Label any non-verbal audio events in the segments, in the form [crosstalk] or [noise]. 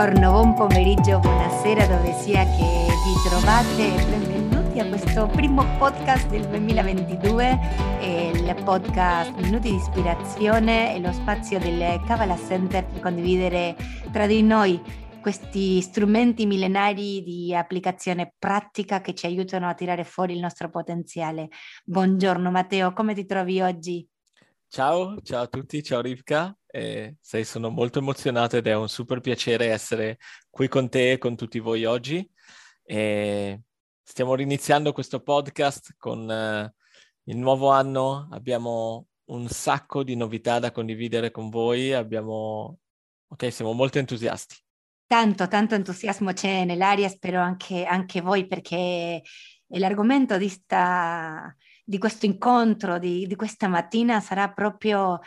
Buongiorno, buon pomeriggio, buonasera dove sia che vi trovate. Benvenuti a questo primo podcast del 2022, il podcast Minuti di ispirazione lo spazio del Kavala Center per condividere tra di noi questi strumenti millenari di applicazione pratica che ci aiutano a tirare fuori il nostro potenziale. Buongiorno Matteo, come ti trovi oggi? Ciao, ciao a tutti, ciao Rivka. Eh, sei, sono molto emozionato ed è un super piacere essere qui con te e con tutti voi oggi. Eh, stiamo riniziando questo podcast con eh, il nuovo anno, abbiamo un sacco di novità da condividere con voi, abbiamo... Ok, siamo molto entusiasti. Tanto, tanto entusiasmo c'è nell'aria, spero anche, anche voi perché l'argomento di sta di questo incontro, di, di questa mattina, sarà proprio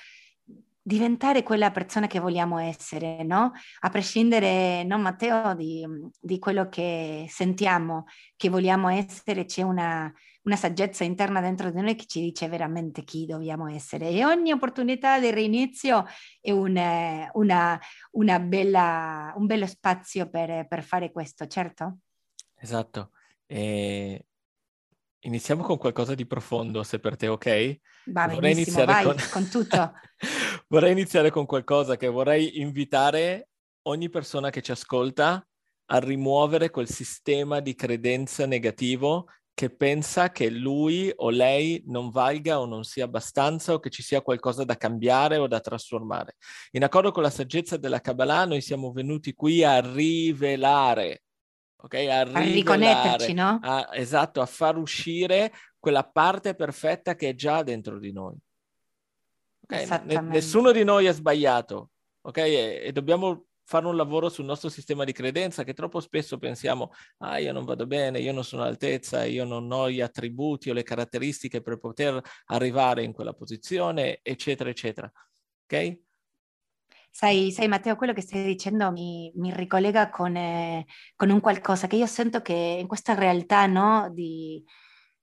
diventare quella persona che vogliamo essere, no? A prescindere, no, Matteo, di, di quello che sentiamo che vogliamo essere, c'è una, una, saggezza interna dentro di noi che ci dice veramente chi dobbiamo essere. E ogni opportunità di rinizio è un, una, una bella, un bello spazio per, per fare questo, certo? Esatto. E Iniziamo con qualcosa di profondo, se per te ok. Va vorrei iniziare vai, con... con tutto. [laughs] vorrei iniziare con qualcosa che vorrei invitare ogni persona che ci ascolta a rimuovere quel sistema di credenza negativo che pensa che lui o lei non valga o non sia abbastanza o che ci sia qualcosa da cambiare o da trasformare. In accordo con la saggezza della Kabbalah, noi siamo venuti qui a rivelare ok? A, a riconnetterci, no? A, esatto, a far uscire quella parte perfetta che è già dentro di noi. Okay? N- nessuno di noi è sbagliato, ok? E, e dobbiamo fare un lavoro sul nostro sistema di credenza che troppo spesso pensiamo, ah io non vado bene, io non sono all'altezza, io non ho gli attributi o le caratteristiche per poter arrivare in quella posizione, eccetera, eccetera. Ok? Sai, sai, Matteo, quello che stai dicendo mi, mi ricollega con, eh, con, un qualcosa che io sento che in questa realtà no, di,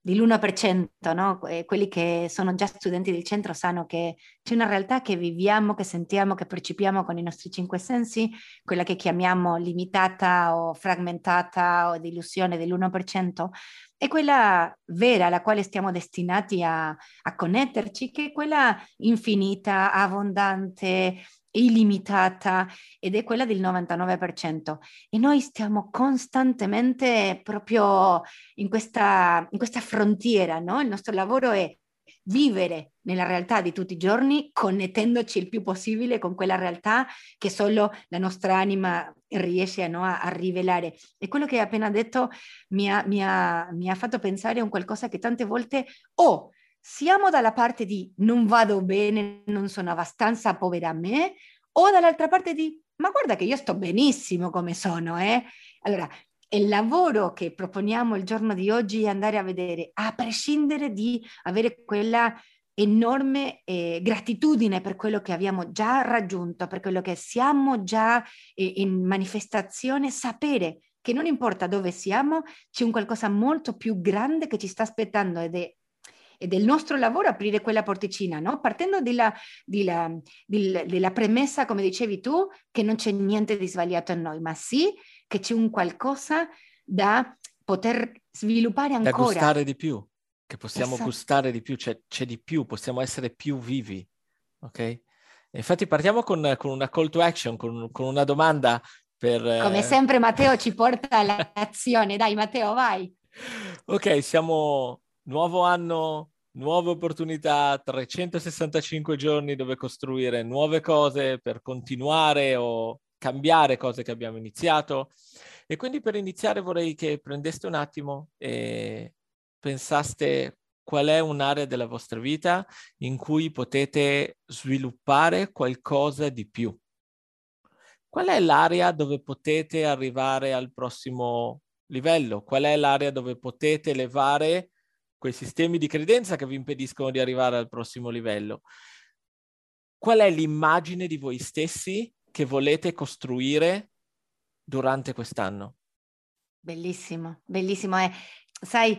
dell'1%, no? quelli che sono già studenti del centro sanno che c'è una realtà che viviamo, che sentiamo, che percepiamo con i nostri cinque sensi, quella che chiamiamo limitata o fragmentata o di illusione dell'1%, è quella vera alla quale stiamo destinati a, a connetterci, che è quella infinita, abbondante, illimitata ed è quella del 99% e noi stiamo costantemente proprio in questa, in questa frontiera, no? Il nostro lavoro è vivere nella realtà di tutti i giorni, connettendoci il più possibile con quella realtà che solo la nostra anima riesce no, a, a, rivelare. E quello che hai appena detto mi ha, mi, ha, mi ha fatto pensare a un qualcosa che tante volte ho. Siamo dalla parte di non vado bene, non sono abbastanza povera a me, o dall'altra parte di ma guarda che io sto benissimo come sono, eh? Allora, il lavoro che proponiamo il giorno di oggi è andare a vedere, a prescindere di avere quella enorme eh, gratitudine per quello che abbiamo già raggiunto, per quello che siamo già eh, in manifestazione, sapere che non importa dove siamo, c'è un qualcosa molto più grande che ci sta aspettando ed è e del nostro lavoro aprire quella porticina, no? partendo della, della, della, della, premessa, come dicevi tu, che non c'è niente di sbagliato in noi, ma sì che c'è un qualcosa da poter sviluppare ancora. Da gustare di più, che possiamo esatto. gustare di più, c'è, c'è, di più, possiamo essere più vivi, ok? Infatti partiamo con, con una call to action, con, con una domanda per... Come sempre Matteo ci porta all'azione, dai Matteo vai! Ok, siamo nuovo anno, nuove opportunità, 365 giorni dove costruire nuove cose per continuare o cambiare cose che abbiamo iniziato. E quindi per iniziare vorrei che prendeste un attimo e pensaste qual è un'area della vostra vita in cui potete sviluppare qualcosa di più. Qual è l'area dove potete arrivare al prossimo livello? Qual è l'area dove potete elevare quei sistemi di credenza che vi impediscono di arrivare al prossimo livello. Qual è l'immagine di voi stessi che volete costruire durante quest'anno? Bellissimo, bellissimo. Eh, sai,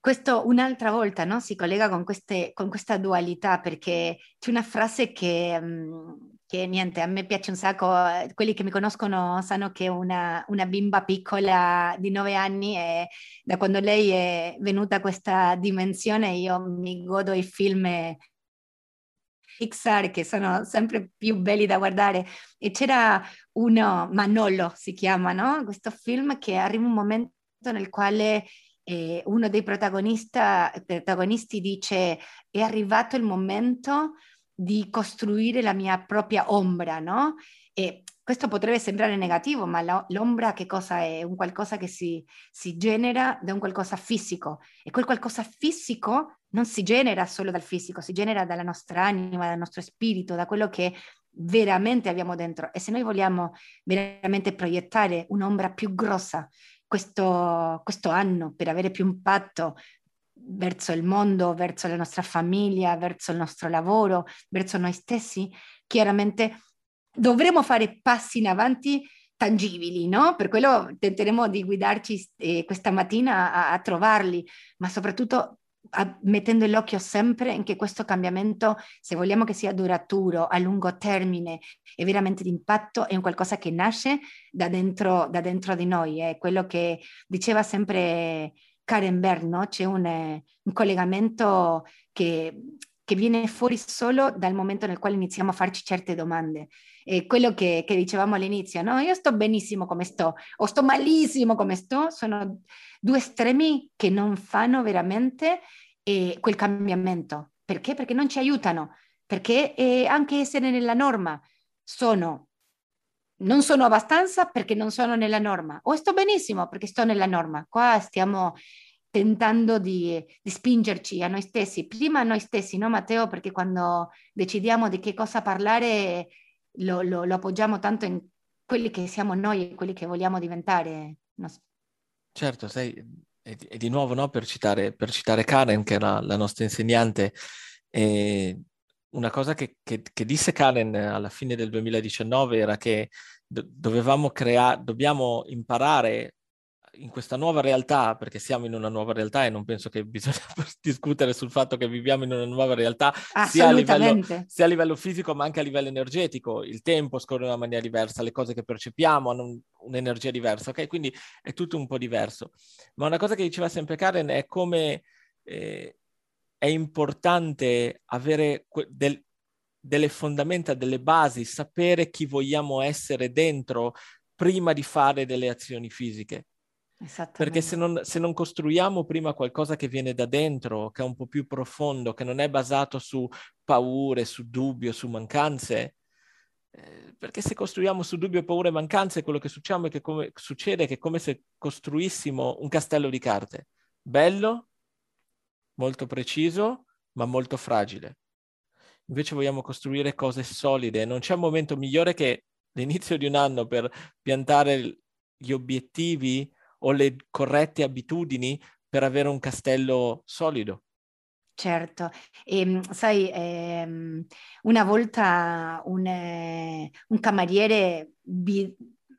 questo un'altra volta no? si collega con, queste, con, questa dualità perché c'è una frase che, um, che niente, a me piace un sacco, quelli che mi conoscono sanno che una, una bimba piccola di nove anni e da quando lei è venuta a questa dimensione io mi godo i film Pixar che sono sempre più belli da guardare e c'era uno, Manolo si chiama, no? Questo film che arriva un momento nel quale eh, uno dei protagonisti dice è arrivato il momento di costruire la mia propria ombra, no? E questo potrebbe sembrare negativo, ma la, l'ombra che cosa è? Un qualcosa che si, si, genera da un qualcosa fisico e quel qualcosa fisico non si genera solo dal fisico, si genera dalla nostra anima, dal nostro spirito, da quello che veramente abbiamo dentro. E se noi vogliamo veramente proiettare un'ombra più grossa questo, questo anno per avere più impatto verso il mondo, verso la nostra famiglia, verso il nostro lavoro, verso noi stessi, chiaramente dovremo fare passi in avanti tangibili, no? Per quello tenteremo di guidarci eh, questa mattina a, a, trovarli, ma soprattutto a, mettendo l'occhio sempre in che questo cambiamento, se vogliamo che sia duraturo, a lungo termine e veramente di impatto, è un qualcosa che nasce da dentro, da dentro di noi. È quello che diceva sempre Karen Berg, no? c'è un, un collegamento che, che, viene fuori solo dal momento nel quale iniziamo a farci certe domande. E quello che, che dicevamo all'inizio, no? io sto benissimo come sto o sto malissimo come sto, sono due estremi che non fanno veramente eh, quel cambiamento. Perché? Perché non ci aiutano, perché eh, anche essere nella norma sono non sono abbastanza perché non sono nella norma o sto benissimo perché sto nella norma. Qua stiamo tentando di, di, spingerci a noi stessi, prima a noi stessi, no Matteo? Perché quando decidiamo di che cosa parlare lo, lo, lo appoggiamo tanto in quelli che siamo noi e quelli che vogliamo diventare. No? Certo, sai, e, e di nuovo no, per, citare, per citare Karen, che era la nostra insegnante, eh, una cosa che, che, che, disse Karen alla fine del 2019 era che do- dovevamo creare, dobbiamo imparare in questa nuova realtà, perché siamo in una nuova realtà e non penso che bisogna [laughs] discutere sul fatto che viviamo in una nuova realtà, sia a, livello, sia a, livello, fisico ma anche a livello energetico. Il tempo scorre in una maniera diversa, le cose che percepiamo hanno un, un'energia diversa, ok? Quindi è tutto un po' diverso. Ma una cosa che diceva sempre Karen è come eh, è importante avere del, delle fondamenta, delle basi, sapere chi vogliamo essere dentro prima di fare delle azioni fisiche. Perché se non, se non, costruiamo prima qualcosa che viene da dentro, che è un po' più profondo, che non è basato su paure, su dubbio, su mancanze, eh, perché se costruiamo su dubbio, paure e mancanze, quello che succede è che, come, succede è che è come se costruissimo un castello di carte. Bello, molto preciso, ma molto fragile. Invece vogliamo costruire cose solide. Non c'è un momento migliore che l'inizio di un anno per piantare gli obiettivi o le corrette abitudini per avere un castello solido. Certo, e, ehm, sai, eh, una volta un, eh, un cameriere,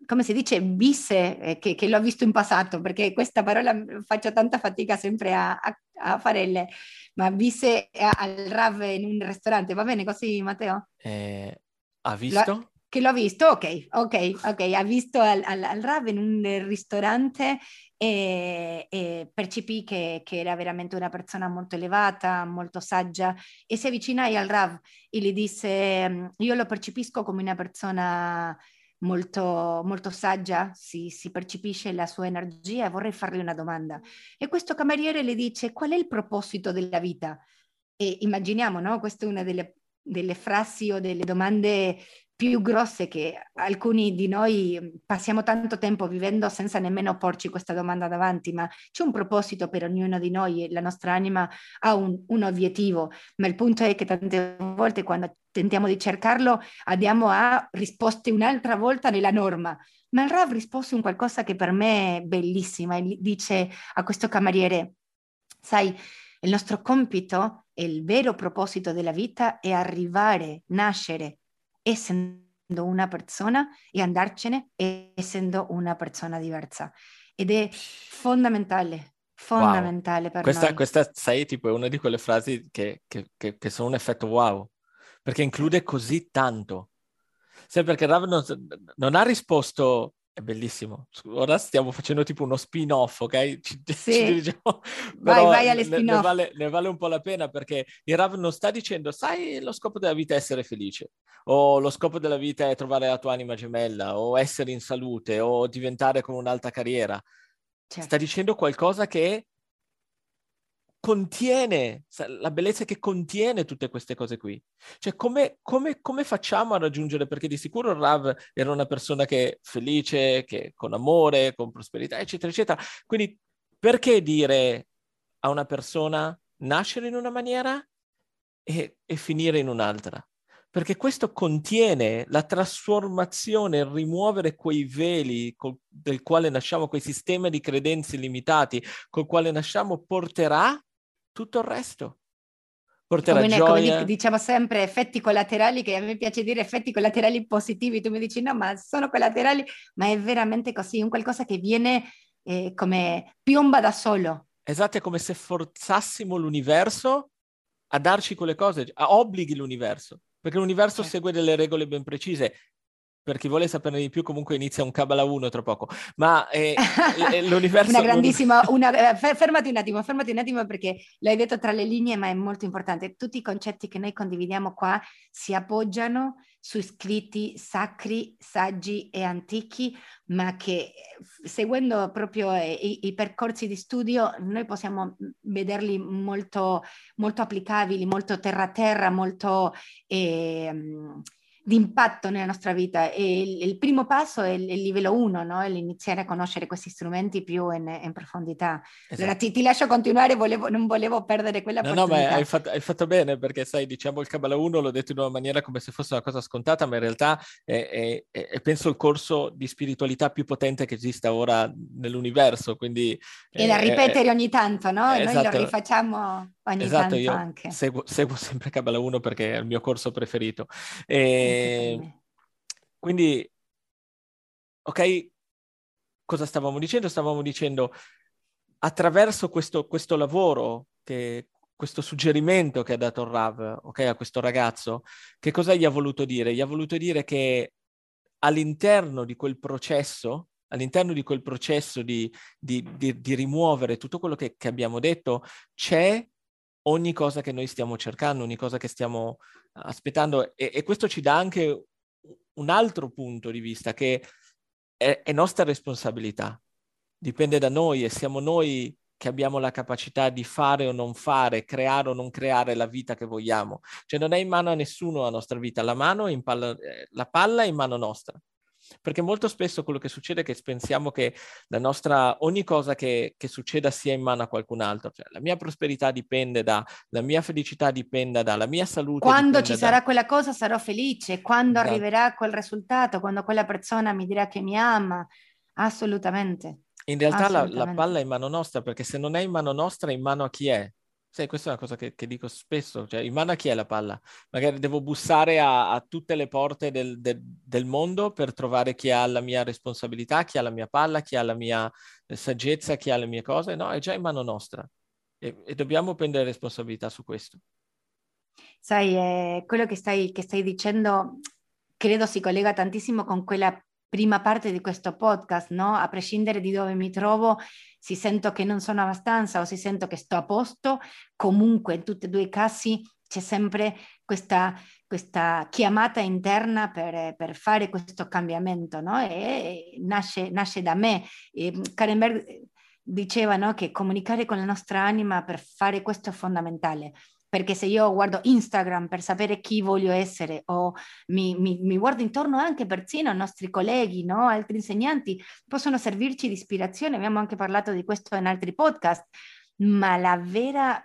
come si dice, visse, eh, che, che, l'ho visto in passato, perché questa parola faccio tanta fatica sempre a, a, a farelle, ma visse al Rav in un ristorante, va bene così Matteo? Eh, ha visto? Lo, che l'ho visto, ok, ok, ok, ha visto al, al, al Rav in un ristorante e, e percepì che, che, era veramente una persona molto elevata, molto saggia e si avvicinai al Rav e gli disse, mm, io lo percepisco come una persona molto, molto saggia, si, si percepisce la sua energia e vorrei fargli una domanda. E questo cameriere le dice, qual è il proposito della vita? E immaginiamo, no? Questa è una delle, delle frasi o delle domande più grosse che alcuni di noi passiamo tanto tempo vivendo senza nemmeno porci questa domanda davanti, ma c'è un proposito per ognuno di noi e la nostra anima ha un, un obiettivo, ma il punto è che tante volte quando tentiamo di cercarlo andiamo a risposte un'altra volta nella norma. Ma il Rav rispose un qualcosa che per me è bellissima e dice a questo cameriere, sai, il nostro compito il vero proposito della vita è arrivare, nascere, essendo una persona e andarcene essendo una persona diversa. Ed è fondamentale, fondamentale wow. per questa, noi. Questa, sai, tipo, è una di quelle frasi che, che, che, che sono un effetto wow, perché include così tanto. Sai perché Rav non, non ha risposto è bellissimo. Ora stiamo facendo tipo uno spin-off, ok? Ci, sì. ci dirigiamo. Vai, [laughs] vai alle spin-off. Ne, ne, vale, ne, vale, un po' la pena perché il Rav non sta dicendo, sai, lo scopo della vita è essere felice, o lo scopo della vita è trovare la tua anima gemella, o essere in salute, o diventare con un'alta carriera. Certo. Sta dicendo qualcosa che contiene, la bellezza che contiene tutte queste cose qui. Cioè, come, come, come facciamo a raggiungere? Perché di sicuro Rav era una persona che è felice, che con amore, con prosperità, eccetera, eccetera. Quindi, perché dire a una persona nascere in una maniera e, e finire in un'altra? Perché questo contiene la trasformazione, rimuovere quei veli col, del quale nasciamo, quei sistemi di credenze limitati col quale nasciamo, porterà tutto il resto. Porterà come, gioia. Come diciamo sempre effetti collaterali, che a me piace dire effetti collaterali positivi, tu mi dici no, ma sono collaterali, ma è veramente così, un qualcosa che viene eh, come piomba da solo. Esatto, è come se forzassimo l'universo a darci quelle cose, a obblighi l'universo, perché l'universo certo. segue delle regole ben precise per chi vuole saperne di più, comunque inizia un Kabbalah 1 tra poco. Ma eh, [laughs] l'universo... una grandissima... Una, eh, fermati un attimo, fermati un attimo perché l'hai detto tra le linee, ma è molto importante. Tutti i concetti che noi condividiamo qua si appoggiano su scritti sacri, saggi e antichi, ma che seguendo proprio i, i percorsi di studio noi possiamo vederli molto, molto applicabili, molto terra-terra, molto... Eh, di impatto nella nostra vita e il, il primo passo è il, il livello 1, no? l'iniziare a conoscere questi strumenti più in, in profondità. Esatto. Allora ti, ti, lascio continuare, volevo, non volevo perdere quella no, No, ma hai fatto, hai fatto, bene perché sai, diciamo il Kabbalah 1 l'ho detto in una maniera come se fosse una cosa scontata, ma in realtà è, è, è, è penso il corso di spiritualità più potente che esista ora nell'universo, quindi... E da ripetere ogni tanto, no? Esatto. Noi lo esatto. rifacciamo ogni esatto, io anche. Seguo, [laughs] seguo sempre Kabbalah 1 perché è il mio corso preferito. E quindi, ok, cosa stavamo dicendo? Stavamo dicendo attraverso questo, questo lavoro, che, questo suggerimento che ha dato il Rav okay, a questo ragazzo, che cosa gli ha voluto dire? Gli ha voluto dire che all'interno di quel processo, all'interno di quel processo di, di, di, di rimuovere tutto quello che, che abbiamo detto, c'è ogni cosa che noi stiamo cercando, ogni cosa che stiamo aspettando e, e questo ci dà anche un altro punto di vista che è, è, nostra responsabilità, dipende da noi e siamo noi che abbiamo la capacità di fare o non fare, creare o non creare la vita che vogliamo. Cioè non è in mano a nessuno la nostra vita, la, mano in palla, eh, la palla è in mano nostra. Perché molto spesso quello che succede è che pensiamo che la nostra, ogni cosa che, che succeda sia in mano a qualcun altro. Cioè, la mia prosperità dipende da, la mia felicità dipende dalla mia salute. Quando ci da... sarà quella cosa sarò felice, quando esatto. arriverà quel risultato, quando quella persona mi dirà che mi ama. Assolutamente. In realtà la, la, palla è in mano nostra, perché se non è in mano nostra, in mano a chi è? Sai, questa è una cosa che, che, dico spesso, cioè in mano a chi è la palla? Magari devo bussare a, a tutte le porte del, del, del, mondo per trovare chi ha la mia responsabilità, chi ha la mia palla, chi ha la mia eh, saggezza, chi ha le mie cose. No, è già in mano nostra e, e dobbiamo prendere responsabilità su questo. Sai, eh, quello che stai, che stai dicendo credo si collega tantissimo con quella prima parte di questo podcast, no? A prescindere di dove mi trovo, se sento che non sono abbastanza o se sento che sto a posto, comunque in tutti e due i casi c'è sempre questa, questa chiamata interna per, per, fare questo cambiamento, no? E, nasce, nasce da me. E Karen Berg diceva no, che comunicare con la nostra anima per fare questo è fondamentale perché se io guardo Instagram per sapere chi voglio essere o mi, mi, mi guardo intorno anche persino ai nostri colleghi, no? altri insegnanti, possono servirci di ispirazione, abbiamo anche parlato di questo in altri podcast, ma la vera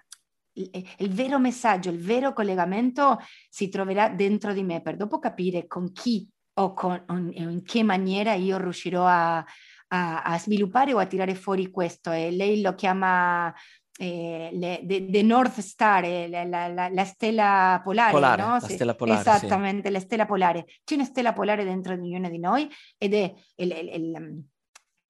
il, vero messaggio, il vero collegamento si troverà dentro di me per dopo capire con chi o con, in che maniera io riuscirò a, a, a, sviluppare o a tirare fuori questo. E lei lo chiama eh, the, the, North Star, eh, la, la, la, stella polare, polare no? la stella polare esattamente, sì. la stella polare. C'è una stella polare dentro di ognuno di noi ed è il, il, il,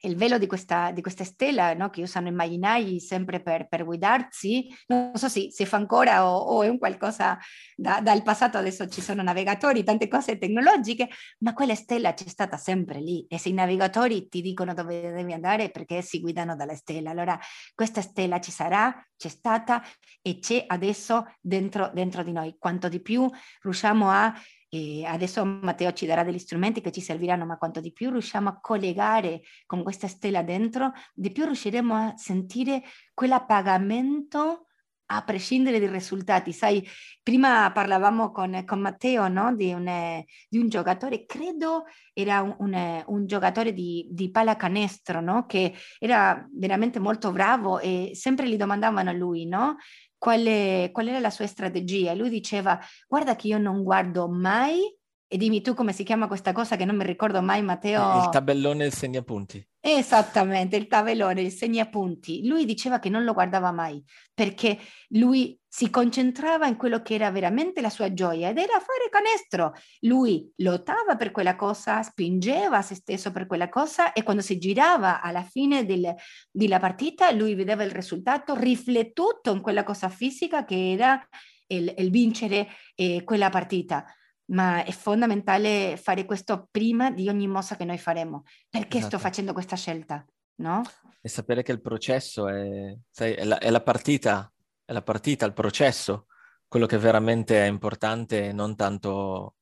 il velo di questa, di questa stella no? che usano i marinai sempre per, per guidarsi, non so se si fa ancora o, o, è un qualcosa da, dal passato, adesso ci sono navigatori, tante cose tecnologiche, ma quella stella c'è stata sempre lì e se i navigatori ti dicono dove devi andare perché si guidano dalla stella, allora questa stella ci sarà, c'è stata e c'è adesso dentro, dentro di noi. Quanto di più riusciamo a e adesso Matteo ci darà degli strumenti che ci serviranno, ma quanto di più riusciamo a collegare con questa stella dentro, di più riusciremo a sentire quell'appagamento a prescindere dai risultati. Sai, prima parlavamo con, con Matteo no? di, un, di, un, giocatore, credo era un, un, giocatore di, di pallacanestro, no? che era veramente molto bravo e sempre gli domandavano a lui, no? Qual, qual era la sua strategia. Lui diceva, guarda che io non guardo mai e dimmi tu come si chiama questa cosa che non mi ricordo mai, Matteo. Il tabellone il segnapunti. Esattamente, il tabellone, il segnapunti. Lui diceva che non lo guardava mai perché lui si concentrava in quello che era veramente la sua gioia ed era fare canestro. Lui lottava per quella cosa, spingeva se stesso per quella cosa e quando si girava alla fine del, della partita lui vedeva il risultato riflettuto in quella cosa fisica che era il, il vincere eh, quella partita ma è fondamentale fare questo prima di ogni mossa che noi faremo. Perché esatto. sto facendo questa scelta? No? E sapere che il processo è, sai, è, la, è, la, partita, è la partita, il processo, quello che veramente è importante e non tanto,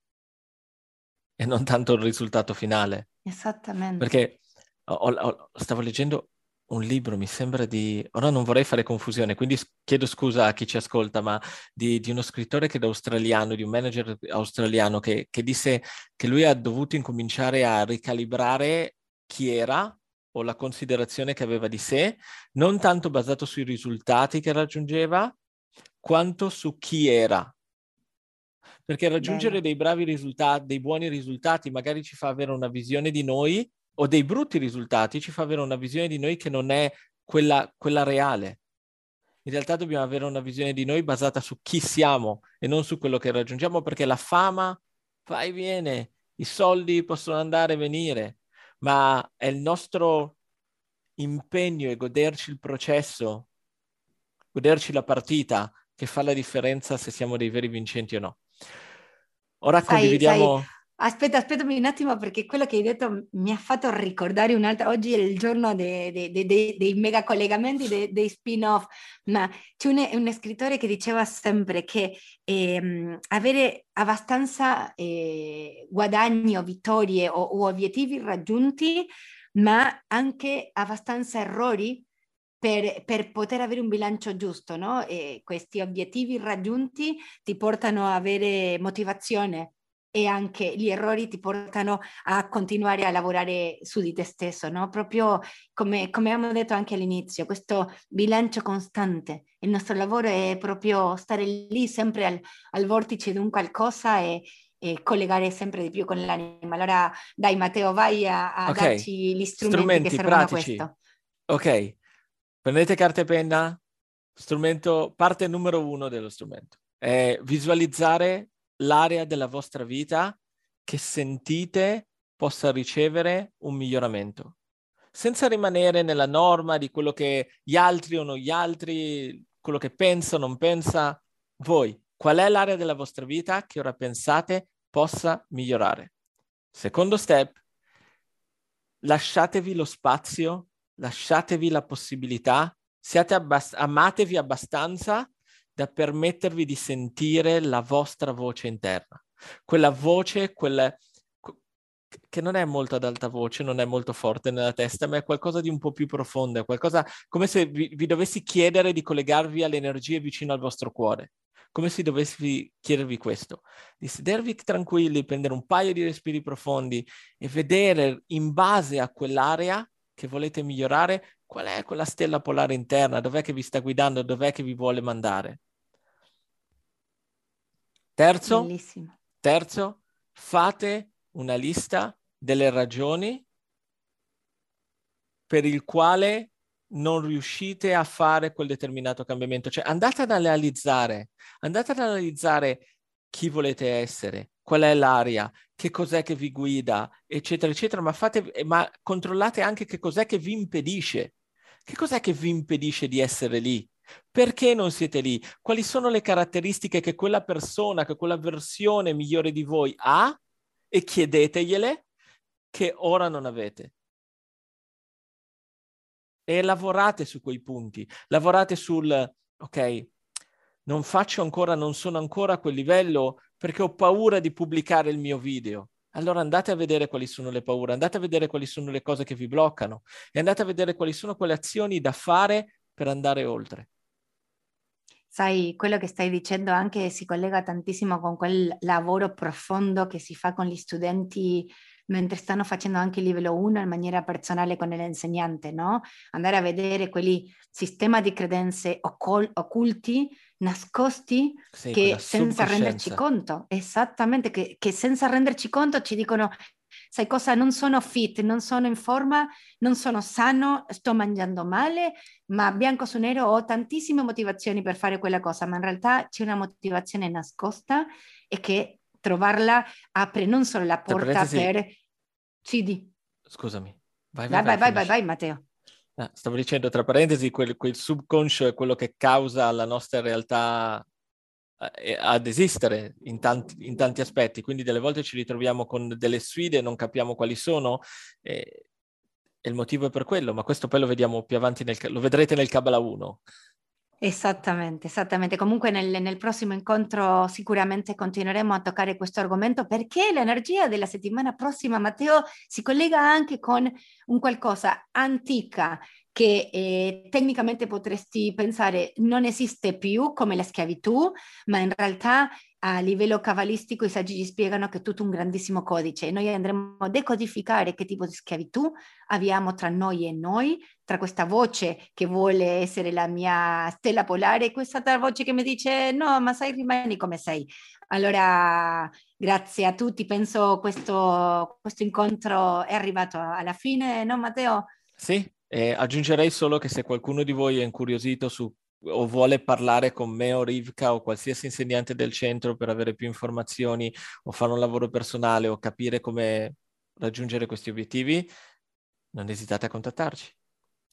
e non tanto il risultato finale. Esattamente. Perché ho, ho, stavo leggendo un libro, mi sembra di... Ora non vorrei fare confusione, quindi chiedo scusa a chi ci ascolta, ma di, di uno scrittore che è australiano, di un manager australiano che, che disse che lui ha dovuto incominciare a ricalibrare chi era o la considerazione che aveva di sé, non tanto basato sui risultati che raggiungeva, quanto su chi era. Perché raggiungere Bene. dei bravi risultati, dei buoni risultati, magari ci fa avere una visione di noi o dei brutti risultati ci fa avere una visione di noi che non è quella, quella reale. In realtà dobbiamo avere una visione di noi basata su chi siamo e non su quello che raggiungiamo, perché la fama va e viene, i soldi possono andare e venire, ma è il nostro impegno e goderci il processo, goderci la partita che fa la differenza se siamo dei veri vincenti o no. Ora sai, condividiamo... Sai Aspetta, aspettami un attimo perché quello che hai detto mi ha fatto ricordare un'altra, oggi è il giorno dei, dei, dei, dei mega collegamenti, dei, dei spin-off, ma c'è un, un, scrittore che diceva sempre che eh, avere abbastanza eh, guadagni o vittorie o, o obiettivi raggiunti, ma anche abbastanza errori per, per, poter avere un bilancio giusto, no? E questi obiettivi raggiunti ti portano a avere motivazione e anche gli errori ti portano a continuare a lavorare su di te stesso, no? Proprio come, come abbiamo detto anche all'inizio, questo bilancio costante. Il nostro lavoro è proprio stare lì sempre al, al vortice di un qualcosa e, e, collegare sempre di più con l'anima. Allora, dai Matteo, vai a, a okay. darci gli strumenti, strumenti che servono pratici. a questo. Ok, prendete carta e penna, strumento, parte numero uno dello strumento. È visualizzare l'area della vostra vita che sentite possa ricevere un miglioramento, senza rimanere nella norma di quello che gli altri o non gli altri, quello che pensa o non pensa, voi, qual è l'area della vostra vita che ora pensate possa migliorare? Secondo step, lasciatevi lo spazio, lasciatevi la possibilità, abbast- amatevi abbastanza da permettervi di sentire la vostra voce interna. Quella voce, quella, che non è molto ad alta voce, non è molto forte nella testa, ma è qualcosa di un po' più profondo, è qualcosa come se vi, vi dovessi chiedere di collegarvi alle energie vicino al vostro cuore, come se dovessi chiedervi questo, di sedervi tranquilli, prendere un paio di respiri profondi e vedere in base a quell'area che volete migliorare qual è quella stella polare interna, dov'è che vi sta guidando, dov'è che vi vuole mandare. Terzo, terzo, fate una lista delle ragioni per il quale non riuscite a fare quel determinato cambiamento. Cioè andate ad analizzare, andate ad analizzare chi volete essere, qual è l'aria, che cos'è che vi guida, eccetera, eccetera, ma, fate, ma controllate anche che cos'è che vi impedisce. Che cos'è che vi impedisce di essere lì? Perché non siete lì? Quali sono le caratteristiche che quella persona, che quella versione migliore di voi ha? E chiedetegliele che ora non avete. E lavorate su quei punti, lavorate sul, ok, non faccio ancora, non sono ancora a quel livello perché ho paura di pubblicare il mio video. Allora andate a vedere quali sono le paure, andate a vedere quali sono le cose che vi bloccano e andate a vedere quali sono quelle azioni da fare per andare oltre. Sai, quello che stai dicendo anche si collega tantissimo con quel lavoro profondo che si fa con gli studenti mentre stanno facendo anche il livello 1 in maniera personale con l'insegnante, no? Andare a vedere quelli sistema di credenze occol- occulti, nascosti, sì, che senza renderci conto, esattamente, che, che senza renderci conto ci dicono sai cosa, non sono fit, non sono in forma, non sono sano, sto mangiando male, ma bianco su nero ho tantissime motivazioni per fare quella cosa, ma in realtà c'è una motivazione nascosta e che trovarla apre non solo la porta per... Sì, di. Scusami. Vai, vai, vai, vai, vai, vai, Matteo. Ah, stavo dicendo, tra parentesi, quel, quel subconscio è quello che causa la nostra realtà ad esistere in tanti, in tanti, aspetti, quindi delle volte ci ritroviamo con delle sfide, non capiamo quali sono e, e il motivo è per quello, ma questo poi lo vediamo più avanti, nel, lo vedrete nel Kabbalah 1. Esattamente, esattamente. Comunque nel, nel, prossimo incontro sicuramente continueremo a toccare questo argomento perché l'energia della settimana prossima, Matteo, si collega anche con un qualcosa antica che eh, tecnicamente potresti pensare non esiste più come la schiavitù, ma in realtà a livello cabalistico i saggi ci spiegano che è tutto un grandissimo codice noi andremo a decodificare che tipo di schiavitù abbiamo tra noi e noi, tra questa voce che vuole essere la mia stella polare e questa voce che mi dice no, ma sai, rimani come sei. Allora, grazie a tutti, penso questo, questo incontro è arrivato alla fine, no Matteo? Sì, eh, aggiungerei solo che se qualcuno di voi è incuriosito su o vuole parlare con me o Rivka o qualsiasi insegnante del centro per avere più informazioni o fare un lavoro personale o capire come raggiungere questi obiettivi, non esitate a contattarci.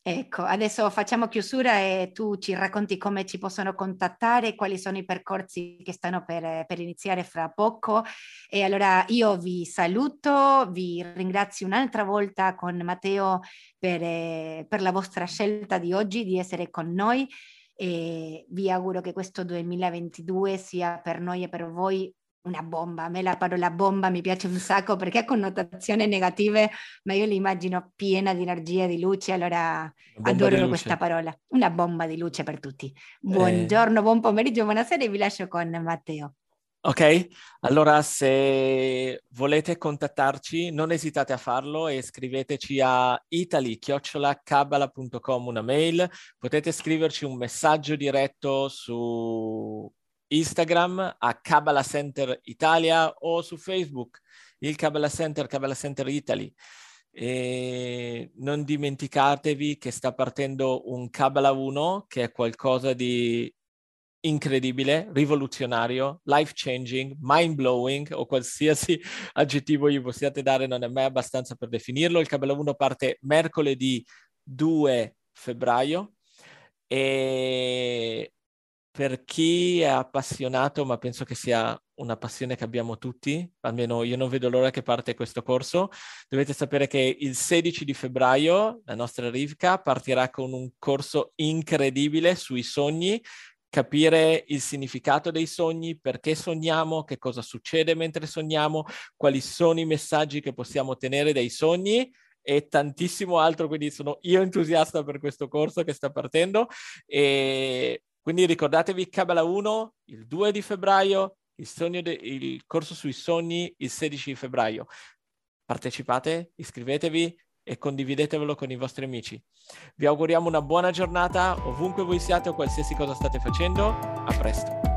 Ecco, adesso facciamo chiusura e tu ci racconti come ci possono contattare, quali sono i percorsi che stanno per, per, iniziare fra poco. E allora io vi saluto, vi ringrazio un'altra volta con Matteo per, per la vostra scelta di oggi di essere con noi e vi auguro che questo 2022 sia per noi e per voi una bomba. A me la parola bomba mi piace un sacco perché ha connotazioni negative, ma io l'immagino piena di energia di luce, allora adoro questa parola. Una bomba di luce per tutti. Eh. Buongiorno, eh... buon pomeriggio, buonasera e vi lascio con Matteo. Ok, allora se volete contattarci non esitate a farlo e scriveteci a italy-cabala.com una mail, potete scriverci un messaggio diretto su Instagram a Kabbalah Center Italia o su Facebook il Kabbalah Center, Kabbalah Center Italy. E non dimenticatevi che sta partendo un Kabbalah 1 che è qualcosa di incredibile, rivoluzionario, life changing, mind blowing o qualsiasi [laughs] aggettivo gli possiate dare, non è mai abbastanza per definirlo. Il Kabbalah 1 parte mercoledì 2 febbraio e per chi è appassionato, ma penso che sia una passione che abbiamo tutti, almeno io non vedo l'ora che parte questo corso, dovete sapere che il 16 di febbraio la nostra Rivka partirà con un corso incredibile sui sogni, capire il significato dei sogni, perché sogniamo, che cosa succede mentre sogniamo, quali sono i messaggi che possiamo ottenere dai sogni e tantissimo altro, quindi sono io entusiasta per questo corso che sta partendo e quindi ricordatevi Kabbalah 1 il 2 di febbraio, il, de- il corso sui sogni il 16 di febbraio. Partecipate, iscrivetevi e condividetevelo con i vostri amici. Vi auguriamo una buona giornata ovunque voi siate o qualsiasi cosa state facendo. A presto.